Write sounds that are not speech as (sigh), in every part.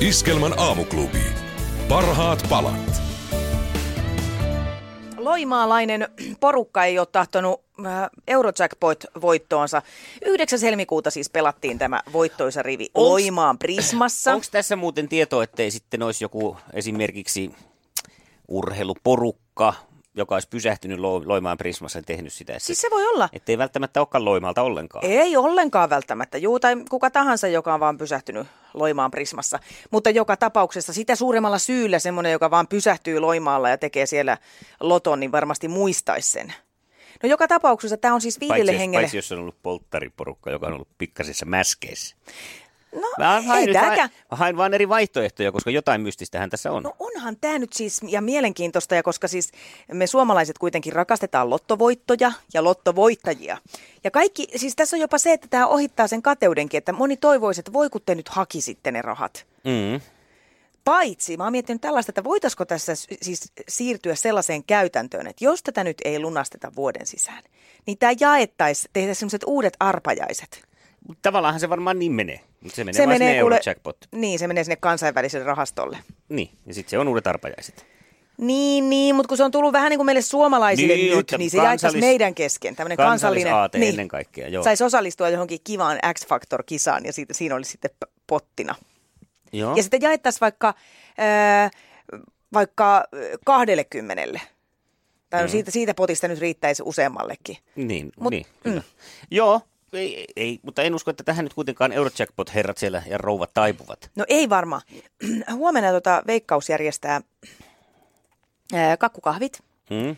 Iskelmän aamuklubi. Parhaat palat. Loimaalainen porukka ei ole tahtonut äh, Eurojackpot-voittoonsa. 9. helmikuuta siis pelattiin tämä voittoisa rivi Onks- Loimaan Prismassa. Onko tässä muuten tietoa, ettei sitten olisi joku esimerkiksi urheiluporukka, joka olisi pysähtynyt Lo- Loimaan Prismassa ja tehnyt sitä? Että, Siis se voi olla. ettei välttämättä olekaan Loimaalta ollenkaan. Ei ollenkaan välttämättä, juu, tai kuka tahansa, joka on vaan pysähtynyt Loimaan Prismassa. Mutta joka tapauksessa sitä suuremmalla syyllä semmoinen, joka vaan pysähtyy Loimaalla ja tekee siellä loton, niin varmasti muistaisi sen. No joka tapauksessa tämä on siis Paitsi viidelle jos, hengelle. paitsi jos on ollut polttariporukka, joka on ollut pikkasessa mäskeissä. No Mä hain, nyt mä hain vaan eri vaihtoehtoja, koska jotain mystistähän tässä on. No onhan tämä nyt siis ja mielenkiintoista, ja koska siis me suomalaiset kuitenkin rakastetaan lottovoittoja ja lottovoittajia. Ja kaikki, siis tässä on jopa se, että tämä ohittaa sen kateudenkin, että moni toivoisi, että voi kun te nyt hakisitte ne rahat. Mm. Paitsi, mä oon miettinyt tällaista, että voitaisiko tässä siis siirtyä sellaiseen käytäntöön, että jos tätä nyt ei lunasteta vuoden sisään, niin tämä jaettaisiin, tehdä sellaiset uudet arpajaiset. Mut Tavallaanhan se varmaan niin menee. Mut se menee Se menee, sinne kuule, niin, se menee sinne kansainväliselle rahastolle. Niin, ja sitten se on uudet arpajaiset. Niin, niin, mutta kun se on tullut vähän niin kuin meille suomalaisille Niin, nyt, niin se kansallis- jaettaisiin meidän kesken. Tämmöinen kansallinen. Kansallisaate niin, ennen kaikkea, joo. Saisi osallistua johonkin kivaan X-Factor-kisaan ja siitä, siinä olisi sitten pottina. Joo. Ja sitten jaettaisiin vaikka, äh, vaikka kahdelle kymmenelle. Tai mm. siitä, siitä potista nyt riittäisi useammallekin. Niin, Mut- niin kyllä. Joo, ei, ei, mutta en usko, että tähän nyt kuitenkaan Eurojackpot-herrat siellä ja rouvat taipuvat. No ei varmaan. (clears throat) Huomenna tota Veikkaus järjestää äh, kakkukahvit. Hmm?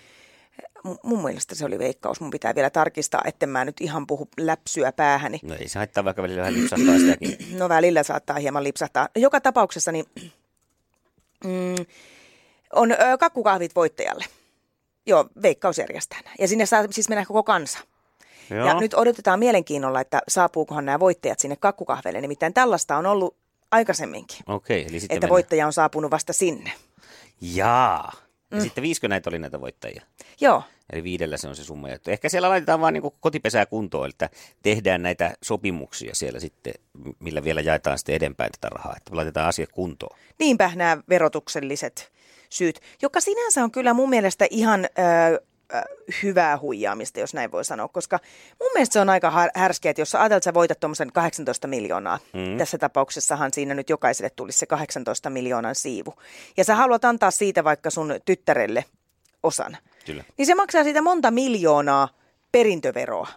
Mun mielestä se oli veikkaus. Mun pitää vielä tarkistaa, etten mä nyt ihan puhu läpsyä päähäni. No ei se haittaa, vaikka välillä vähän lipsahtaa sitäkin. (clears throat) No välillä saattaa hieman lipsahtaa. Joka tapauksessa niin, mm, on ö, kakkukahvit voittajalle. Joo, veikkaus järjestää. nämä. Ja sinne saa siis mennä koko kansa. Joo. Ja nyt odotetaan mielenkiinnolla, että saapuukohan nämä voittajat sinne kakkukahveille. Nimittäin tällaista on ollut aikaisemminkin, Okei, eli sitten että mennään. voittaja on saapunut vasta sinne. Jaa. Ja sitten viisikö näitä oli näitä voittajia? Joo, Eli viidellä se on se summa. juttu. Ehkä siellä laitetaan vaan niin kotipesää kuntoon, että tehdään näitä sopimuksia siellä sitten, millä vielä jaetaan sitten edempäin tätä rahaa. Että laitetaan asiat kuntoon. niinpä nämä verotukselliset syyt, joka sinänsä on kyllä mun mielestä ihan ö, hyvää huijaamista, jos näin voi sanoa, koska mun mielestä se on aika härskeä, että jos sä ajatellaan, että sä voitat tuommoisen 18 miljoonaa, mm. tässä tapauksessahan siinä nyt jokaiselle tulisi se 18 miljoonan siivu, ja sä haluat antaa siitä vaikka sun tyttärelle osan, Kyllä. niin se maksaa siitä monta miljoonaa perintöveroa.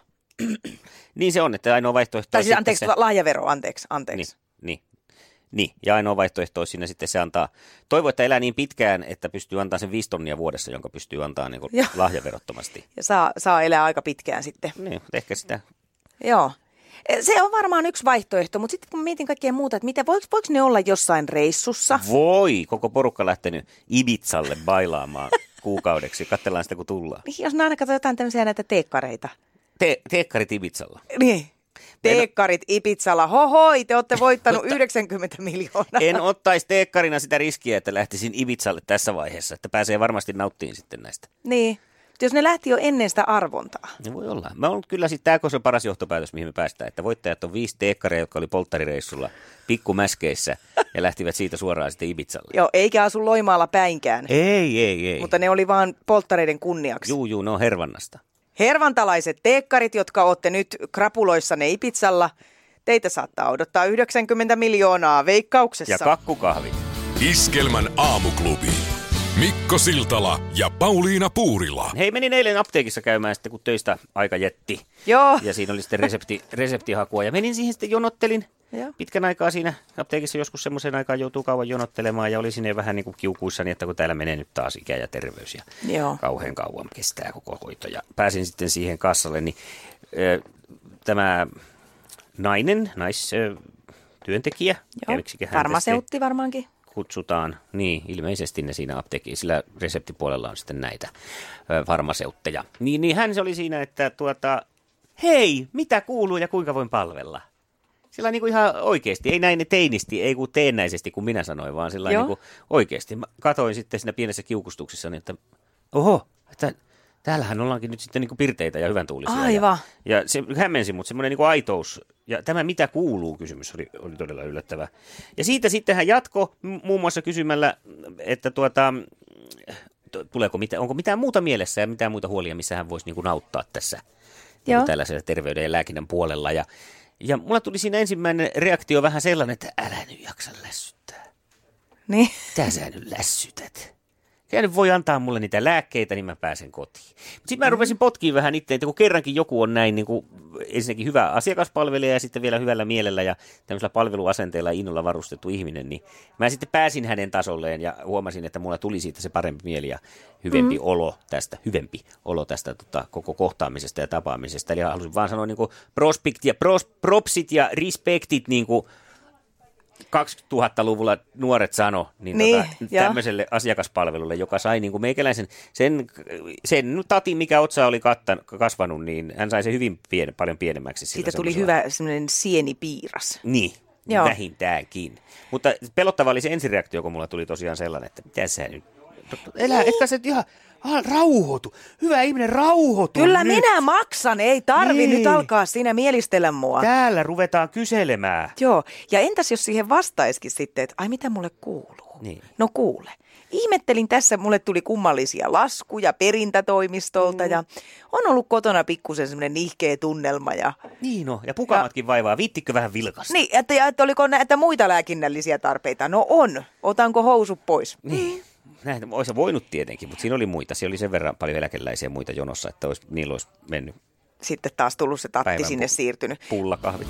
Niin se on, että ainoa vaihtoehto Tai on siis anteeksi, se... lahjaveroa, anteeksi, anteeksi. niin, niin. Ja ainoa vaihtoehto olisi siinä sitten se antaa, toivo, että elää niin pitkään, että pystyy antaa sen viisi tonnia vuodessa, jonka pystyy antaa niin Joo. lahjaverottomasti. Ja saa, saa elää aika pitkään sitten. Niin, ehkä sitä, Joo. E, Se on varmaan yksi vaihtoehto, mutta sitten kun mietin kaikkea muuta, että mitä, voiko, voiko ne olla jossain reissussa? voi, koko porukka lähtenyt Ibizalle bailaamaan (laughs) kuukaudeksi, katsellaan sitä kun tullaan. Niin, Jos ne aina katsoo jotain tämmöisiä näitä teekkareita. Te, teekkarit Ibizalla. Niin. Teekkarit Ipitsalla, hohoi, te olette voittanut 90 miljoonaa. En ottaisi teekkarina sitä riskiä, että lähtisin Ibizalle tässä vaiheessa, että pääsee varmasti nauttiin sitten näistä. Niin. Mutta Jos ne lähti jo ennen sitä arvontaa. Ne voi olla. Mä on kyllä sitten, tämä on se paras johtopäätös, mihin me päästään, että voittajat on viisi teekkaria, jotka oli polttarireissulla pikkumäskeissä ja lähtivät siitä suoraan sitten Ibizalle. Joo, eikä asu Loimaalla päinkään. Ei, ei, ei. Mutta ne oli vaan polttareiden kunniaksi. Juu, juu, ne on hervannasta. Hervantalaiset teekkarit, jotka olette nyt krapuloissanne Ipitsalla, teitä saattaa odottaa 90 miljoonaa veikkauksessa. Ja kakkukahvit. Iskelmän aamuklubi. Mikko Siltala ja Pauliina Puurila. Hei, menin eilen apteekissa käymään sitten, kun töistä aika jätti. Joo. Ja siinä oli sitten resepti, reseptihakua. Ja menin siihen sitten jonottelin. Joo. Pitkän aikaa siinä apteekissa joskus semmoisen aikaan joutuu kauan jonottelemaan ja oli sinne vähän niin kuin kiukuissani, että kun täällä menee nyt taas ikä ja terveys ja Joo. kauhean kauan kestää koko hoito. Ja pääsin sitten siihen kassalle, niin ö, tämä nainen, naistyöntekijä, Joo. keksikä häntä Farmaseutti varmaankin. Kutsutaan. Niin, ilmeisesti ne siinä apteekki, sillä reseptipuolella on sitten näitä ö, farmaseutteja. Niin, niin hän se oli siinä, että tuota, hei, mitä kuuluu ja kuinka voin palvella? Sillä niin kuin ihan oikeasti, ei näin teinisti, ei kuin teennäisesti, kuin minä sanoin, vaan sillä niin kuin oikeasti. Mä katoin sitten siinä pienessä kiukustuksessa, niin että oho, että täällähän ollaankin nyt sitten niin kuin pirteitä ja hyvän tuulisia. Aivan. Ja, ja se hämmensi, mutta semmoinen niin kuin aitous ja tämä mitä kuuluu kysymys oli, oli todella yllättävä. Ja siitä sitten hän jatko muun muassa kysymällä, että tuota, tuleeko mitä, onko mitään muuta mielessä ja mitään muita huolia, missä hän voisi niin kuin auttaa tässä niin kuin tällaisella terveyden ja lääkinnän puolella. Ja, ja mulla tuli siinä ensimmäinen reaktio vähän sellainen, että älä nyt jaksa lässyttää. Niin. Mitä sä nyt lässytät? Ja nyt voi antaa mulle niitä lääkkeitä, niin mä pääsen kotiin. Sitten mä rupesin potkiin vähän itse, että kun kerrankin joku on näin niin kuin, ensinnäkin hyvä asiakaspalvelija ja sitten vielä hyvällä mielellä ja tämmöisellä palveluasenteella innolla varustettu ihminen, niin mä sitten pääsin hänen tasolleen ja huomasin, että mulla tuli siitä se parempi mieli ja hyvempi mm. olo tästä, hyvempi olo tästä tota, koko kohtaamisesta ja tapaamisesta. Eli halusin vaan sanoa niin kuin prospekt ja pros, propsit ja respektit niin kuin, 2000-luvulla nuoret sano, niin, niin tota, tämmöiselle asiakaspalvelulle, joka sai niin kuin meikäläisen, sen, sen tatin, mikä otsa oli kattan, kasvanut, niin hän sai se hyvin pien, paljon pienemmäksi. Siitä tuli hyvä semmoinen sienipiiras. Niin, Joo. vähintäänkin. Mutta pelottava oli se ensireaktio, kun mulla tuli tosiaan sellainen, että mitä sä nyt, elää, niin. etkä se ihan, rauhoitu. Hyvä ihminen, rauhoitu Kyllä nyt. minä maksan, ei tarvi niin. nyt alkaa siinä mielistellä mua. Täällä ruvetaan kyselemään. Joo, ja entäs jos siihen vastaisikin sitten, että ai mitä mulle kuuluu? Niin. No kuule. Ihmettelin tässä, mulle tuli kummallisia laskuja perintätoimistolta mm. ja on ollut kotona pikkusen semmoinen nihkeä tunnelma. Ja, niin no, ja pukamatkin ja, vaivaa. Viittikö vähän vilkasta? Niin, että, että oliko näitä muita lääkinnällisiä tarpeita? No on. Otanko housut pois? Niin näin, olisi voinut tietenkin, mutta siinä oli muita. Siellä oli sen verran paljon eläkeläisiä muita jonossa, että olisi, niillä olisi mennyt. Sitten taas tullut se tatti Päivän sinne pu- siirtynyt. Pullakahvit.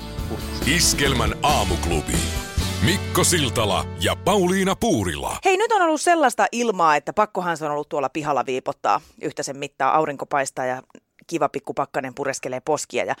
Iskelmän aamuklubi. Mikko Siltala ja Pauliina Puurila. Hei, nyt on ollut sellaista ilmaa, että pakkohan se on ollut tuolla pihalla viipottaa yhtä sen mittaa. Aurinko paistaa ja kiva pikku pakkanen pureskelee poskia. Ja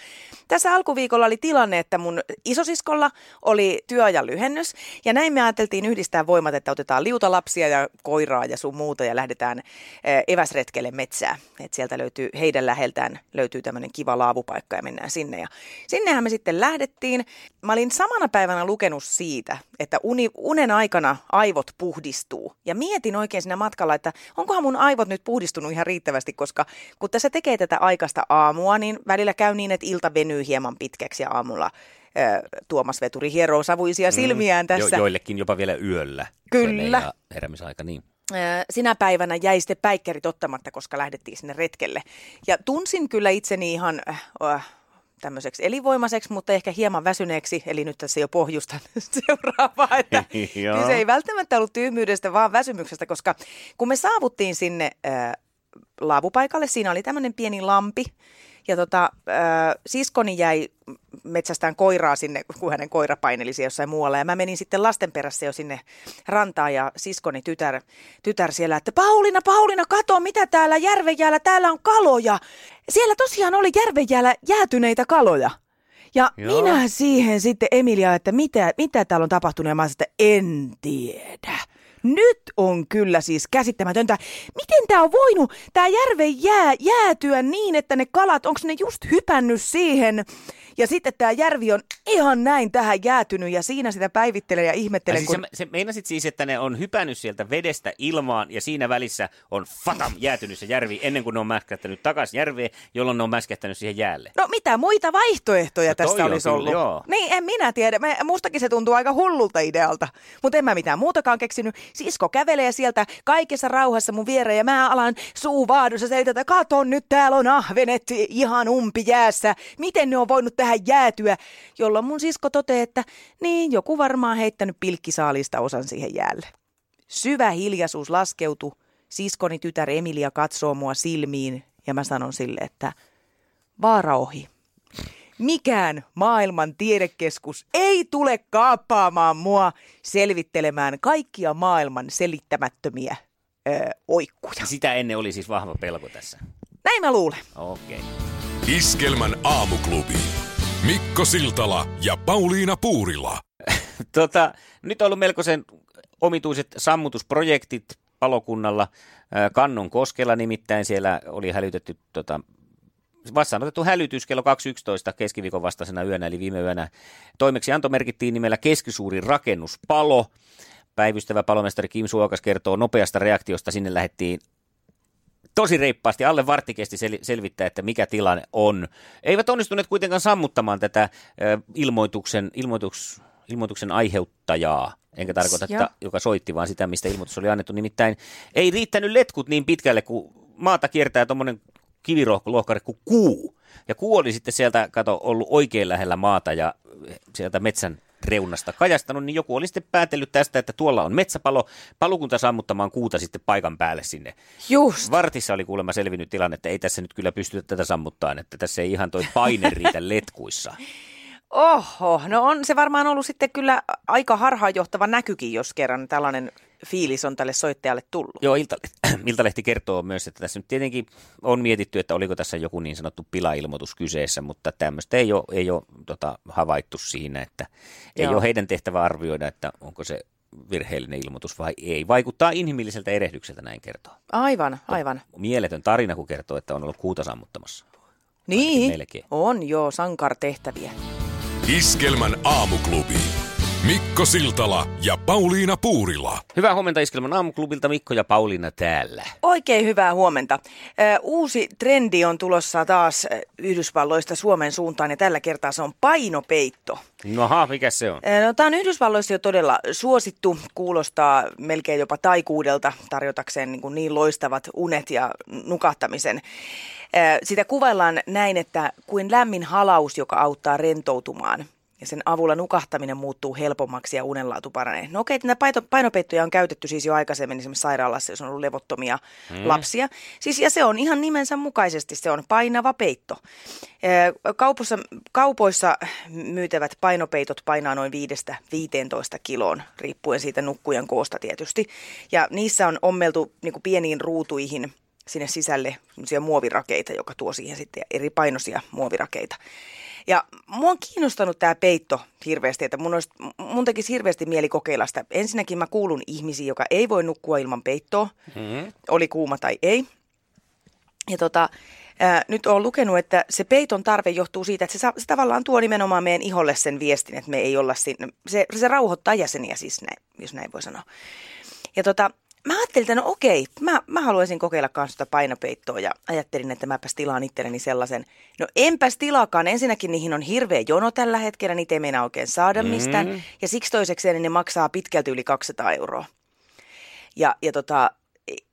tässä alkuviikolla oli tilanne, että mun isosiskolla oli työajan lyhennys. Ja näin me ajateltiin yhdistää voimat, että otetaan liutalapsia ja koiraa ja sun muuta ja lähdetään eh, eväsretkelle metsää. Et sieltä löytyy, heidän läheltään löytyy tämmöinen kiva laavupaikka ja mennään sinne. Ja sinnehän me sitten lähdettiin. Mä olin samana päivänä lukenut siitä, että uni, unen aikana aivot puhdistuu. Ja mietin oikein siinä matkalla, että onkohan mun aivot nyt puhdistunut ihan riittävästi, koska kun tässä tekee tätä aikaista aamua, niin välillä käy niin, että ilta venyy hieman pitkäksi ja aamulla Tuomas Veturi hieroo savuisia mm, silmiään tässä. Jo, joillekin jopa vielä yöllä. Kyllä. Heräämisaika, niin. Sinä päivänä jäi sitten päikkerit ottamatta, koska lähdettiin sinne retkelle. Ja tunsin kyllä itseni ihan äh, tämmöiseksi elinvoimaiseksi, mutta ehkä hieman väsyneeksi, eli nyt tässä jo pohjusta (laughs) seuraavaa, että (laughs) se ei välttämättä ollut tyymyydestä, vaan väsymyksestä, koska kun me saavuttiin sinne äh, laavupaikalle. Siinä oli tämmöinen pieni lampi. Ja tota, äh, siskoni jäi metsästään koiraa sinne, kun hänen koira painelisi jossain muualla. Ja mä menin sitten lasten perässä jo sinne rantaan ja siskoni tytär, tytär siellä, että Pauliina, Pauliina, kato mitä täällä järvenjäällä, täällä on kaloja. Siellä tosiaan oli järvenjäällä jäätyneitä kaloja. Ja Joo. minä siihen sitten Emilia, että mitä, mitä täällä on tapahtunut ja mä sanoin, että en tiedä. Nyt on kyllä siis käsittämätöntä. Miten tämä on voinut, tämä järven jää, jäätyä niin, että ne kalat, onko ne just hypännyt siihen ja sitten tämä järvi on ihan näin tähän jäätynyt ja siinä sitä päivittelee ja ihmettelee. Siis kun... se, meinasit siis, että ne on hypännyt sieltä vedestä ilmaan ja siinä välissä on fatam jäätynyt se järvi ennen kuin ne on mäskähtänyt takaisin järveen, jolloin ne on mäskähtänyt siihen jäälle. No mitä muita vaihtoehtoja no, tästä olisi ollut? Joo. Niin, en minä tiedä. Mä, mustakin se tuntuu aika hullulta idealta, mutta en mä mitään muutakaan keksinyt. Sisko kävelee sieltä kaikessa rauhassa mun viereen ja mä alan suu vaadussa että katon nyt täällä on ahvenet ihan umpijäässä. Miten ne on voinut tähän jäätyä, jolloin mun sisko toteaa, että niin, joku varmaan heittänyt pilkkisaalista osan siihen jäälle. Syvä hiljaisuus laskeutui, siskoni tytär Emilia katsoo mua silmiin ja mä sanon sille, että vaara ohi. Mikään maailman tiedekeskus ei tule kaappaamaan mua selvittelemään kaikkia maailman selittämättömiä öö, oikkuja. Sitä ennen oli siis vahva pelko tässä. Näin mä luulen. Okei. Okay. Iskelmän aamuklubi. Mikko Siltala ja Pauliina Puurila. (laughs) tota, nyt on ollut melkoisen omituiset sammutusprojektit palokunnalla Kannon koskella nimittäin siellä oli hälytetty tota, vastaanotettu hälytys kello 2.11 keskiviikon vastaisena yönä, eli viime yönä. Toimeksianto merkittiin nimellä keskisuuri rakennuspalo. Päivystävä palomestari Kim Suokas kertoo nopeasta reaktiosta. Sinne lähettiin tosi reippaasti, alle vartti kesti sel- selvittää, että mikä tilanne on. Eivät onnistuneet kuitenkaan sammuttamaan tätä äh, ilmoituksen, ilmoituks, ilmoituksen aiheuttajaa. Enkä tarkoita, että, joka soitti, vaan sitä, mistä ilmoitus oli annettu. Nimittäin ei riittänyt letkut niin pitkälle, kun maata kiertää tuommoinen kivilohkari kuin kuu. Ja kuu oli sitten sieltä, kato, ollut oikein lähellä maata ja sieltä metsän reunasta kajastanut, niin joku oli sitten päätellyt tästä, että tuolla on metsäpalo, palukunta sammuttamaan kuuta sitten paikan päälle sinne. Just. Vartissa oli kuulemma selvinnyt tilanne, että ei tässä nyt kyllä pystytä tätä sammuttaan, että tässä ei ihan toi paine riitä (laughs) letkuissa. Oho, no on se varmaan ollut sitten kyllä aika harhaanjohtava näkykin, jos kerran tällainen fiilis on tälle soittajalle tullut. Joo, Iltalehti, (clears throat) Iltalehti kertoo myös, että tässä nyt tietenkin on mietitty, että oliko tässä joku niin sanottu pilailmoitus kyseessä, mutta tämmöistä ei ole, ei ole tota, havaittu siinä, että Joo. ei ole heidän tehtävä arvioida, että onko se virheellinen ilmoitus vai ei. Vaikuttaa inhimilliseltä erehdykseltä, näin kertoo. Aivan, aivan. Mieletön tarina, kun kertoo, että on ollut kuuta sammuttamassa. Niin, on joo, sankartehtäviä. Iskelmän aamuklubi. Mikko Siltala ja Pauliina Puurila. Hyvää huomenta Iskelmän aamuklubilta Mikko ja Pauliina täällä. Oikein hyvää huomenta. Uusi trendi on tulossa taas Yhdysvalloista Suomen suuntaan ja tällä kertaa se on painopeitto. Noha, mikä se on? No, tämä on Yhdysvalloissa jo todella suosittu, kuulostaa melkein jopa taikuudelta tarjotakseen niin, kuin niin loistavat unet ja nukahtamisen. Sitä kuvaillaan näin, että kuin lämmin halaus, joka auttaa rentoutumaan ja sen avulla nukahtaminen muuttuu helpommaksi ja unenlaatu paranee. No okei, näitä painopeittoja on käytetty siis jo aikaisemmin esimerkiksi sairaalassa, jos on ollut levottomia mm. lapsia. Siis, ja se on ihan nimensä mukaisesti, se on painava peitto. Kaupoissa, kaupoissa myytävät painopeitot painaa noin 5-15 kiloon, riippuen siitä nukkujan koosta tietysti. Ja niissä on ommeltu niin pieniin ruutuihin sinne sisälle muovirakeita, joka tuo siihen sitten eri painoisia muovirakeita. Ja mua on kiinnostanut tämä peitto hirveästi, että mun, olisi, mun tekisi hirveästi mieli kokeilla sitä. Ensinnäkin mä kuulun ihmisiin, joka ei voi nukkua ilman peittoa, mm-hmm. oli kuuma tai ei. Ja tota, ää, nyt olen lukenut, että se peiton tarve johtuu siitä, että se, se tavallaan tuo nimenomaan meidän iholle sen viestin, että me ei olla siinä. Se, se rauhoittaa jäseniä siis, näin, jos näin voi sanoa. Ja tota, mä ajattelin, että no okei, mä, mä haluaisin kokeilla kanssa sitä painopeittoa ja ajattelin, että mäpäs tilaan itselleni sellaisen. No enpäs tilaakaan, ensinnäkin niihin on hirveä jono tällä hetkellä, niitä ei meinaa oikein saada mm. mistään. Ja siksi toisekseen ne maksaa pitkälti yli 200 euroa. Ja, ja tota,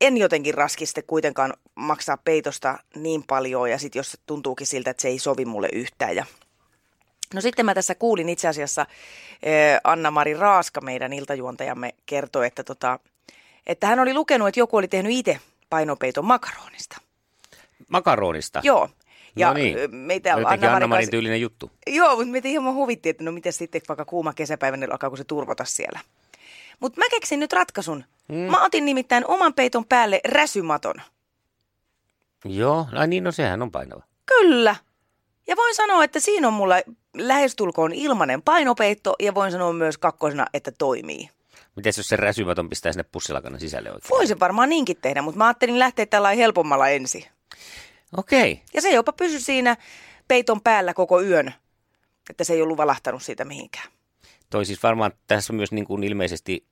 en jotenkin raskiste kuitenkaan maksaa peitosta niin paljon ja sitten jos tuntuukin siltä, että se ei sovi mulle yhtään ja No sitten mä tässä kuulin itse asiassa eh, Anna-Mari Raaska, meidän iltajuontajamme, kertoi, että tota, että hän oli lukenut, että joku oli tehnyt itse painopeiton makaronista. Makaronista? Joo. Ja no niin. meitä on Anna Anna-Marin tyylinen juttu. Joo, mutta meitä ihan huvitti, että no miten sitten vaikka kuuma kesäpäivä, niin alkaako se turvota siellä. Mutta mä keksin nyt ratkaisun. Mm. Mä otin nimittäin oman peiton päälle räsymaton. Joo, ai niin, no sehän on painava. Kyllä. Ja voin sanoa, että siinä on mulla lähestulkoon ilmanen painopeitto ja voin sanoa myös kakkosena, että toimii. Miten jos se räsymätön pistää sinne pussilakana sisälle oikein? Voisi varmaan niinkin tehdä, mutta mä ajattelin lähteä tällä helpommalla ensin. Okei. Okay. Ja se jopa pysy siinä peiton päällä koko yön, että se ei ollut valahtanut siitä mihinkään. Toi siis varmaan tässä on myös niin kuin ilmeisesti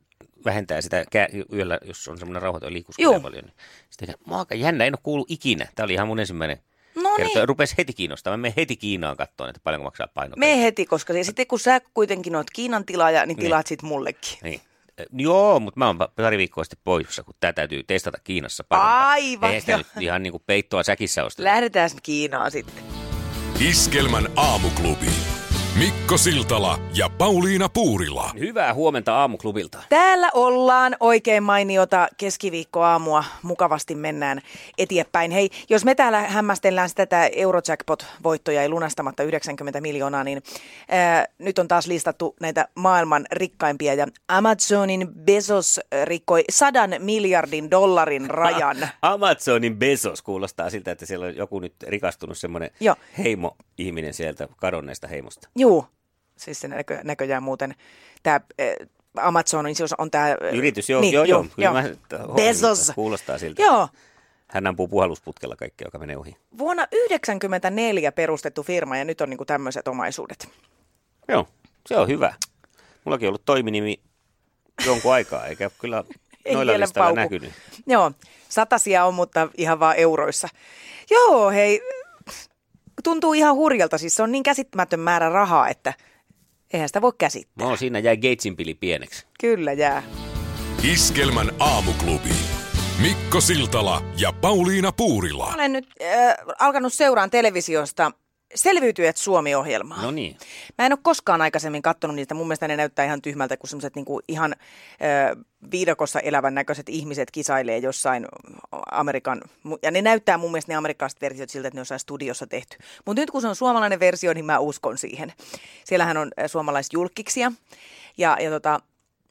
vähentää sitä yöllä, jos on semmoinen rauhoiton liikuskelee paljon. Niin sitten, mä aika jännä, en ole kuullut ikinä. Tämä oli ihan mun ensimmäinen No niin. Rupesi heti kiinnostamaan. Me heti Kiinaan katsoa, että paljonko maksaa paino. Me heti, koska sitten kun sä kuitenkin oot Kiinan tilaaja, niin tilaat niin. sitten mullekin. Niin. Joo, mutta mä oon pari viikkoa sitten poissa, kun tämä täytyy testata Kiinassa parempaa. Aivan. Ei sitä nyt ihan niin kuin peittoa säkissä osteta. Lähdetään Kiinaan sitten. Iskelmän aamuklubi. Mikko Siltala ja Pauliina Puurila. Hyvää huomenta aamuklubilta. Täällä ollaan oikein mainiota keskiviikkoaamua. Mukavasti mennään eteenpäin. Hei, jos me täällä hämmästellään sitä, että Eurojackpot-voittoja ei lunastamatta 90 miljoonaa, niin ää, nyt on taas listattu näitä maailman rikkaimpia. Ja Amazonin Bezos rikkoi sadan miljardin dollarin rajan. (laughs) Amazonin Bezos kuulostaa siltä, että siellä on joku nyt rikastunut semmoinen heimo-ihminen sieltä kadonneesta heimosta. Joo, siis se näkö, näköjään muuten tämä Amazonin, se on tämä... Yritys, joo, niin, joo, joo, joo. Mä, Bezos. Kuulostaa siltä. Joo. Hän ampuu puhallusputkella kaikkea, joka menee ohi. Vuonna 1994 perustettu firma ja nyt on niin tämmöiset omaisuudet. Joo, se on hyvä. Mullakin on ollut toiminimi jonkun aikaa, eikä kyllä (laughs) Ei noilla listalla näkynyt. Joo, satasia on, mutta ihan vaan euroissa. Joo, hei, tuntuu ihan hurjalta. Siis se on niin käsittämätön määrä rahaa, että eihän sitä voi käsittää. No, siinä jäi Gatesin pili pieneksi. Kyllä jää. Iskelmän aamuklubi. Mikko Siltala ja Pauliina Puurila. Olen nyt äh, alkanut seuraan televisiosta Selviytyjät Suomi-ohjelmaa. No niin. Mä en ole koskaan aikaisemmin katsonut niitä. Mun mielestä ne näyttää ihan tyhmältä, kun semmoiset niinku ihan ö, viidakossa elävän näköiset ihmiset kisailee jossain Amerikan... Ja ne näyttää mun mielestä ne amerikkalaiset versiot siltä, että ne on jossain studiossa tehty. Mutta nyt kun se on suomalainen versio, niin mä uskon siihen. Siellähän on suomalaisjulkkiksia. Ja, ja tota,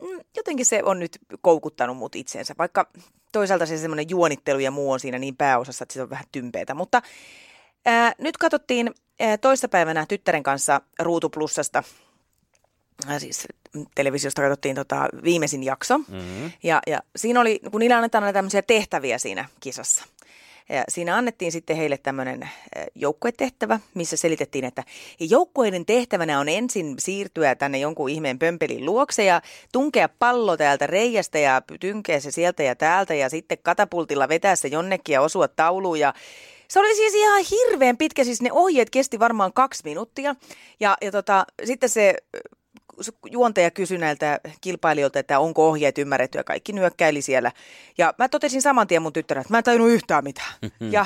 mm, jotenkin se on nyt koukuttanut mut itseensä, vaikka toisaalta se semmoinen juonittelu ja muu on siinä niin pääosassa, että se on vähän tympeätä. Mutta ää, nyt katsottiin toissapäivänä tyttären kanssa Ruutu Plussasta, siis televisiosta katsottiin tota viimeisin jakso. Mm-hmm. Ja, ja siinä oli, kun niillä annetaan näitä tämmöisiä tehtäviä siinä kisassa. Ja siinä annettiin sitten heille tämmöinen joukkuetehtävä, missä selitettiin, että joukkueiden tehtävänä on ensin siirtyä tänne jonkun ihmeen pömpelin luokse ja tunkea pallo täältä reiästä ja tynkeä se sieltä ja täältä ja sitten katapultilla vetää se jonnekin ja osua tauluun ja se oli siis ihan hirveän pitkä, siis ne ohjeet kesti varmaan kaksi minuuttia. Ja, ja tota, sitten se juontaja kysyi näiltä kilpailijoilta, että onko ohjeet ymmärretty ja kaikki nyökkäili siellä. Ja mä totesin saman tien mun tyttönä, että mä en tajunnut yhtään mitään. ja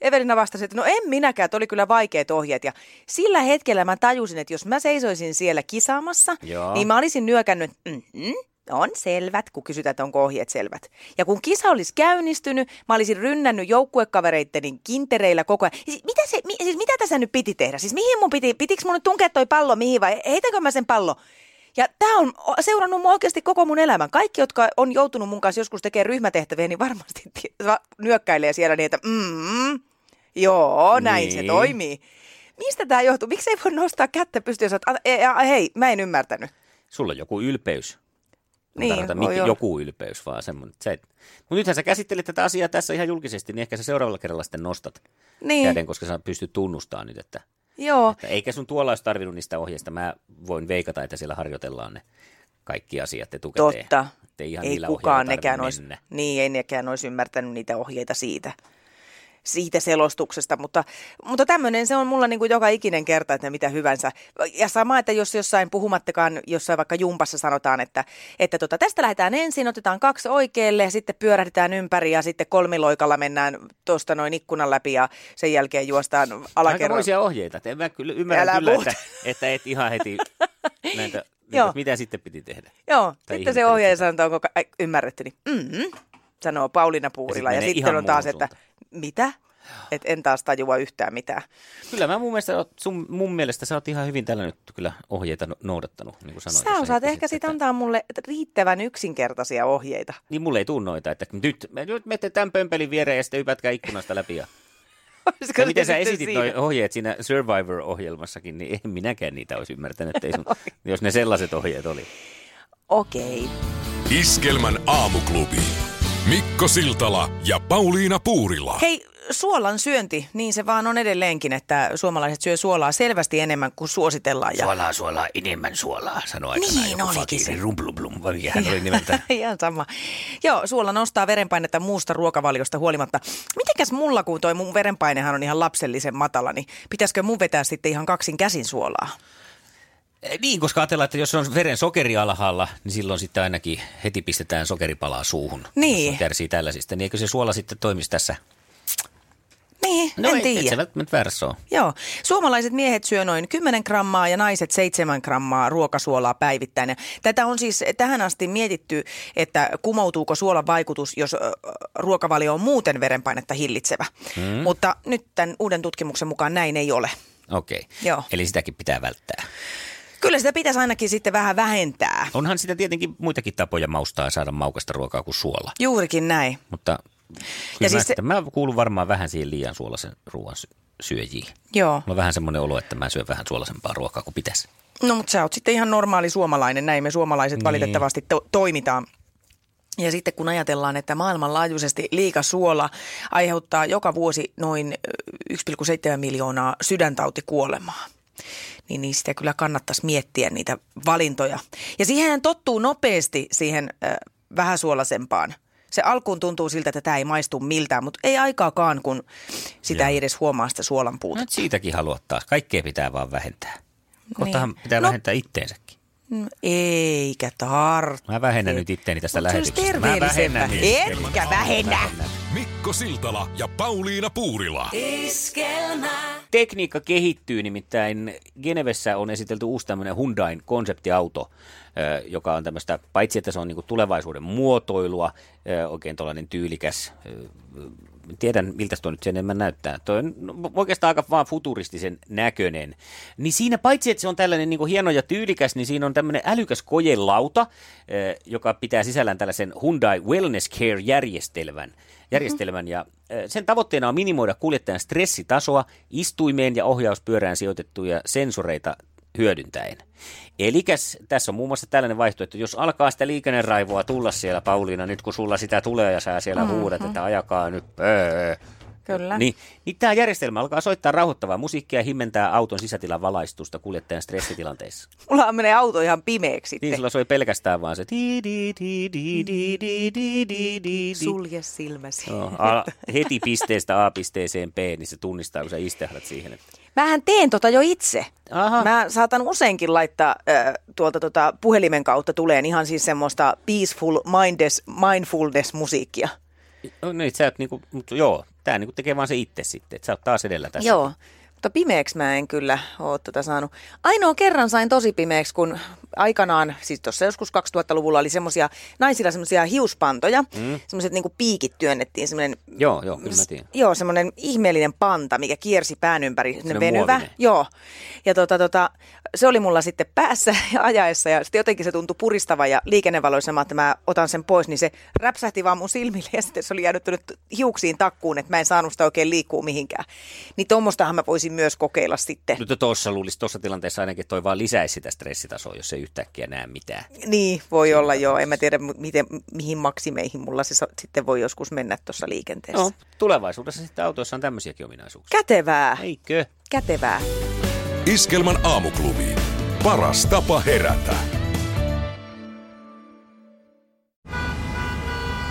Evelina vastasi, että no en minäkään, että oli kyllä vaikeat ohjeet. Ja sillä hetkellä mä tajusin, että jos mä seisoisin siellä kisaamassa, Joo. niin mä olisin nyökännyt, mm-hmm, on selvät, kun kysytään, että onko ohjeet selvät. Ja kun kisa olisi käynnistynyt, mä olisin rynnännyt joukkuekavereitteni kintereillä koko ajan. Siis mitä, se, mi, siis mitä tässä nyt piti tehdä? Siis mihin mun piti, pitikö mun nyt tunkea toi pallo mihin vai heitäkö mä sen pallo? Ja tämä on seurannut mun oikeasti koko mun elämän. Kaikki, jotka on joutunut mun kanssa joskus tekemään ryhmätehtäviä, niin varmasti (laughs) nyökkäilee siellä niin, että mm, joo, näin niin. se toimii. Mistä tämä johtuu? Miksi ei voi nostaa kättä pystyyn ja sanoa, hei, mä en ymmärtänyt. Sulla on joku ylpeys. Niin, tarkoita joku ylpeys, vaan semmoinen. Se, mutta nythän sä käsittelit tätä asiaa tässä ihan julkisesti, niin ehkä sä seuraavalla kerralla sitten nostat niin. käden, koska sä pystyt tunnustamaan nyt, että, Joo. että eikä sun tuolla olisi tarvinnut niistä ohjeista. Mä voin veikata, että siellä harjoitellaan ne kaikki asiat etukäteen. Totta. ei, ihan ei kukaan nekään olisi, niin, ei nekään olisi ymmärtänyt niitä ohjeita siitä siitä selostuksesta, mutta, mutta tämmöinen se on mulla niin kuin joka ikinen kerta, että mitä hyvänsä. Ja sama, että jos jossain puhumattakaan, jossain vaikka jumpassa sanotaan, että, että tota, tästä lähdetään ensin, otetaan kaksi oikealle ja sitten pyörähdetään ympäri ja sitten kolmiloikalla mennään tuosta noin ikkunan läpi ja sen jälkeen juostaan alakerran. Aikamoisia ohjeita, en mä kyllä ymmärrä kyllä, että, että et ihan heti (laughs) näitä, Joo. mitä sitten piti tehdä. Joo, tai sitten se sanoo, että onko ymmärretty, niin mm-hmm, sanoo Pauliina Puurila. Ja, ja sitten on taas, että mitä? Et en taas tajua yhtään mitään. Kyllä mä mun mielestä, sun, mun mielestä sä oot ihan hyvin tällä nyt kyllä ohjeita no- noudattanut, niin kuin sanoit. Sä osaat ehkä sitten antaa mulle riittävän yksinkertaisia ohjeita. Niin mulle ei tunnu noita, että nyt, nyt menette tämän pömpelin viereen ja sitten ypätkää ikkunasta läpi ja (laughs) ja miten sä esitit siinä? ohjeet siinä Survivor-ohjelmassakin, niin en minäkään niitä olisi ymmärtänyt, ei sun, (laughs) jos ne sellaiset ohjeet oli. Okei. Okay. Iskelmän aamuklubi. Mikko Siltala ja Pauliina Puurila. Hei, suolan syönti, niin se vaan on edelleenkin, että suomalaiset syö suolaa selvästi enemmän kuin suositellaan. Ja... Suolaa, suolaa, enemmän suolaa, sanoi aikanaan niin, joku olikin se. Rumblumblum, vai hän oli nimeltä. (laughs) Ihan sama. Joo, suola nostaa verenpainetta muusta ruokavaliosta huolimatta. Mitenkäs mulla, kun toi mun verenpainehan on ihan lapsellisen matala, niin pitäisikö mun vetää sitten ihan kaksin käsin suolaa? Eh, niin, koska ajatellaan, että jos on veren sokeri alhaalla, niin silloin sitten ainakin heti pistetään sokeripalaa suuhun. Niin. Jos kärsii tällaisista, niin eikö se suola sitten toimisi tässä? Niin, no en tiedä. se välttämättä väärässä ole. Joo. Suomalaiset miehet syö noin 10 grammaa ja naiset 7 grammaa ruokasuolaa päivittäin. Ja tätä on siis tähän asti mietitty, että kumoutuuko suolan vaikutus, jos ruokavalio on muuten verenpainetta hillitsevä. Hmm. Mutta nyt tämän uuden tutkimuksen mukaan näin ei ole. Okei. Okay. Joo. Eli sitäkin pitää välttää. Kyllä sitä pitäisi ainakin sitten vähän vähentää. Onhan sitä tietenkin muitakin tapoja maustaa ja saada maukasta ruokaa kuin suola. Juurikin näin. Mutta ja siis mä, se... mä kuulun varmaan vähän siihen liian suolaisen ruoan syöjiin. Joo. Mulla on vähän semmoinen olo, että mä syön vähän suolasempaa ruokaa kuin pitäisi. No mutta sä oot sitten ihan normaali suomalainen, näin me suomalaiset Niin. valitettavasti to- toimitaan. Ja sitten kun ajatellaan, että maailmanlaajuisesti liikasuola aiheuttaa joka vuosi noin ö, 1,7 miljoonaa sydäntautikuolemaa, niin niistä kyllä kannattaisi miettiä niitä valintoja. Ja siihen tottuu nopeasti siihen äh, vähäsuolaisempaan. Se alkuun tuntuu siltä, että tämä ei maistu miltään, mutta ei aikaakaan, kun sitä ei edes huomaa sitä suolan No puutetta. nyt siitäkin haluat taas. Kaikkea pitää vaan vähentää. Kohtahan Niin. pitää No. vähentää itteensäkin. No, eikä tarvitse. Mä vähennän nyt itteeni tästä Mut lähetyksestä. Mä vähennän. Etkä vähennä. Mikko Siltala ja Pauliina Puurila. Tekniikka kehittyy, nimittäin Genevessä on esitelty uusi tämmöinen Hyundain konseptiauto, joka on tämmöistä, paitsi että se on niinku tulevaisuuden muotoilua, oikein tuollainen tyylikäs, tiedän miltä tuo nyt sen enemmän näyttää. Tuo on no, oikeastaan aika vaan futuristisen näköinen. Niin siinä paitsi, että se on tällainen niin hieno ja tyylikäs, niin siinä on tämmöinen älykäs kojelauta, ö, joka pitää sisällään tällaisen Hyundai Wellness Care-järjestelmän. järjestelmän ja ö, sen tavoitteena on minimoida kuljettajan stressitasoa istuimeen ja ohjauspyörään sijoitettuja sensoreita hyödyntäen. Eli tässä on muun muassa tällainen vaihtoehto, jos alkaa sitä liikenneraivoa tulla siellä, Pauliina, nyt kun sulla sitä tulee ja sä siellä mm-hmm. huudat, että ajakaa nyt pöö, Kyllä. niin, niin tämä järjestelmä alkaa soittaa rauhoittavaa musiikkia ja himmentää auton sisätilan valaistusta kuljettajan stressitilanteissa. (laughs) Mulla menee auto ihan pimeäksi sitten. Niin sulla soi pelkästään vaan se di di di di di di di di di Sulje silmäsi. No, a, (laughs) heti pisteestä A pisteeseen B, niin se tunnistaa, kun sä istehdat siihen. Että... Mähän teen tota jo itse. Aha. Mä saatan useinkin laittaa äh, tuolta tota puhelimen kautta tuleen ihan siis semmoista peaceful mindes, mindfulness-musiikkia. No niin, sä oot niinku, mutta joo, tää niinku tekee vaan se itse sitten, että sä oot taas edellä tässä. Joo, mutta pimeäksi mä en kyllä ole tota saanut. Ainoa kerran sain tosi pimeäksi, kun aikanaan, siis tuossa joskus 2000-luvulla oli semmoisia, naisilla semmoisia hiuspantoja, mm. semmoiset niinku piikit työnnettiin, semmoinen Joo, joo, kyllä mä tiedän. Joo, semmoinen ihmeellinen panta, mikä kiersi pään ympäri, semmoinen venyvä. muovinen. Joo, ja tota, tota, se oli mulla sitten päässä ja (laughs) ajaessa ja sitten jotenkin se tuntui puristava ja liikennevaloissa, mä, että mä otan sen pois, niin se räpsähti vaan mun silmille ja sitten se oli jäänyt hiuksiin takkuun, että mä en saanut sitä oikein liikkua mihinkään. Niin tuommoistahan mä voisin myös kokeilla sitten. Nyt tuossa luulisi, tuossa tilanteessa ainakin toi vaan lisäisi sitä stressitasoa, jos ei yhtäkkiä näe mitään. Niin, voi olla joo. En mä tiedä, miten, mihin maksimeihin mulla se sitten voi joskus mennä tuossa liikenteessä. No, tulevaisuudessa sitten autoissa on tämmöisiäkin ominaisuuksia. Kätevää, Eikö? kätevää. Iskelmän aamuklubi. Paras tapa herätä.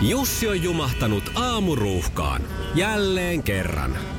Jussi on jumahtanut aamuruuhkaan. Jälleen kerran.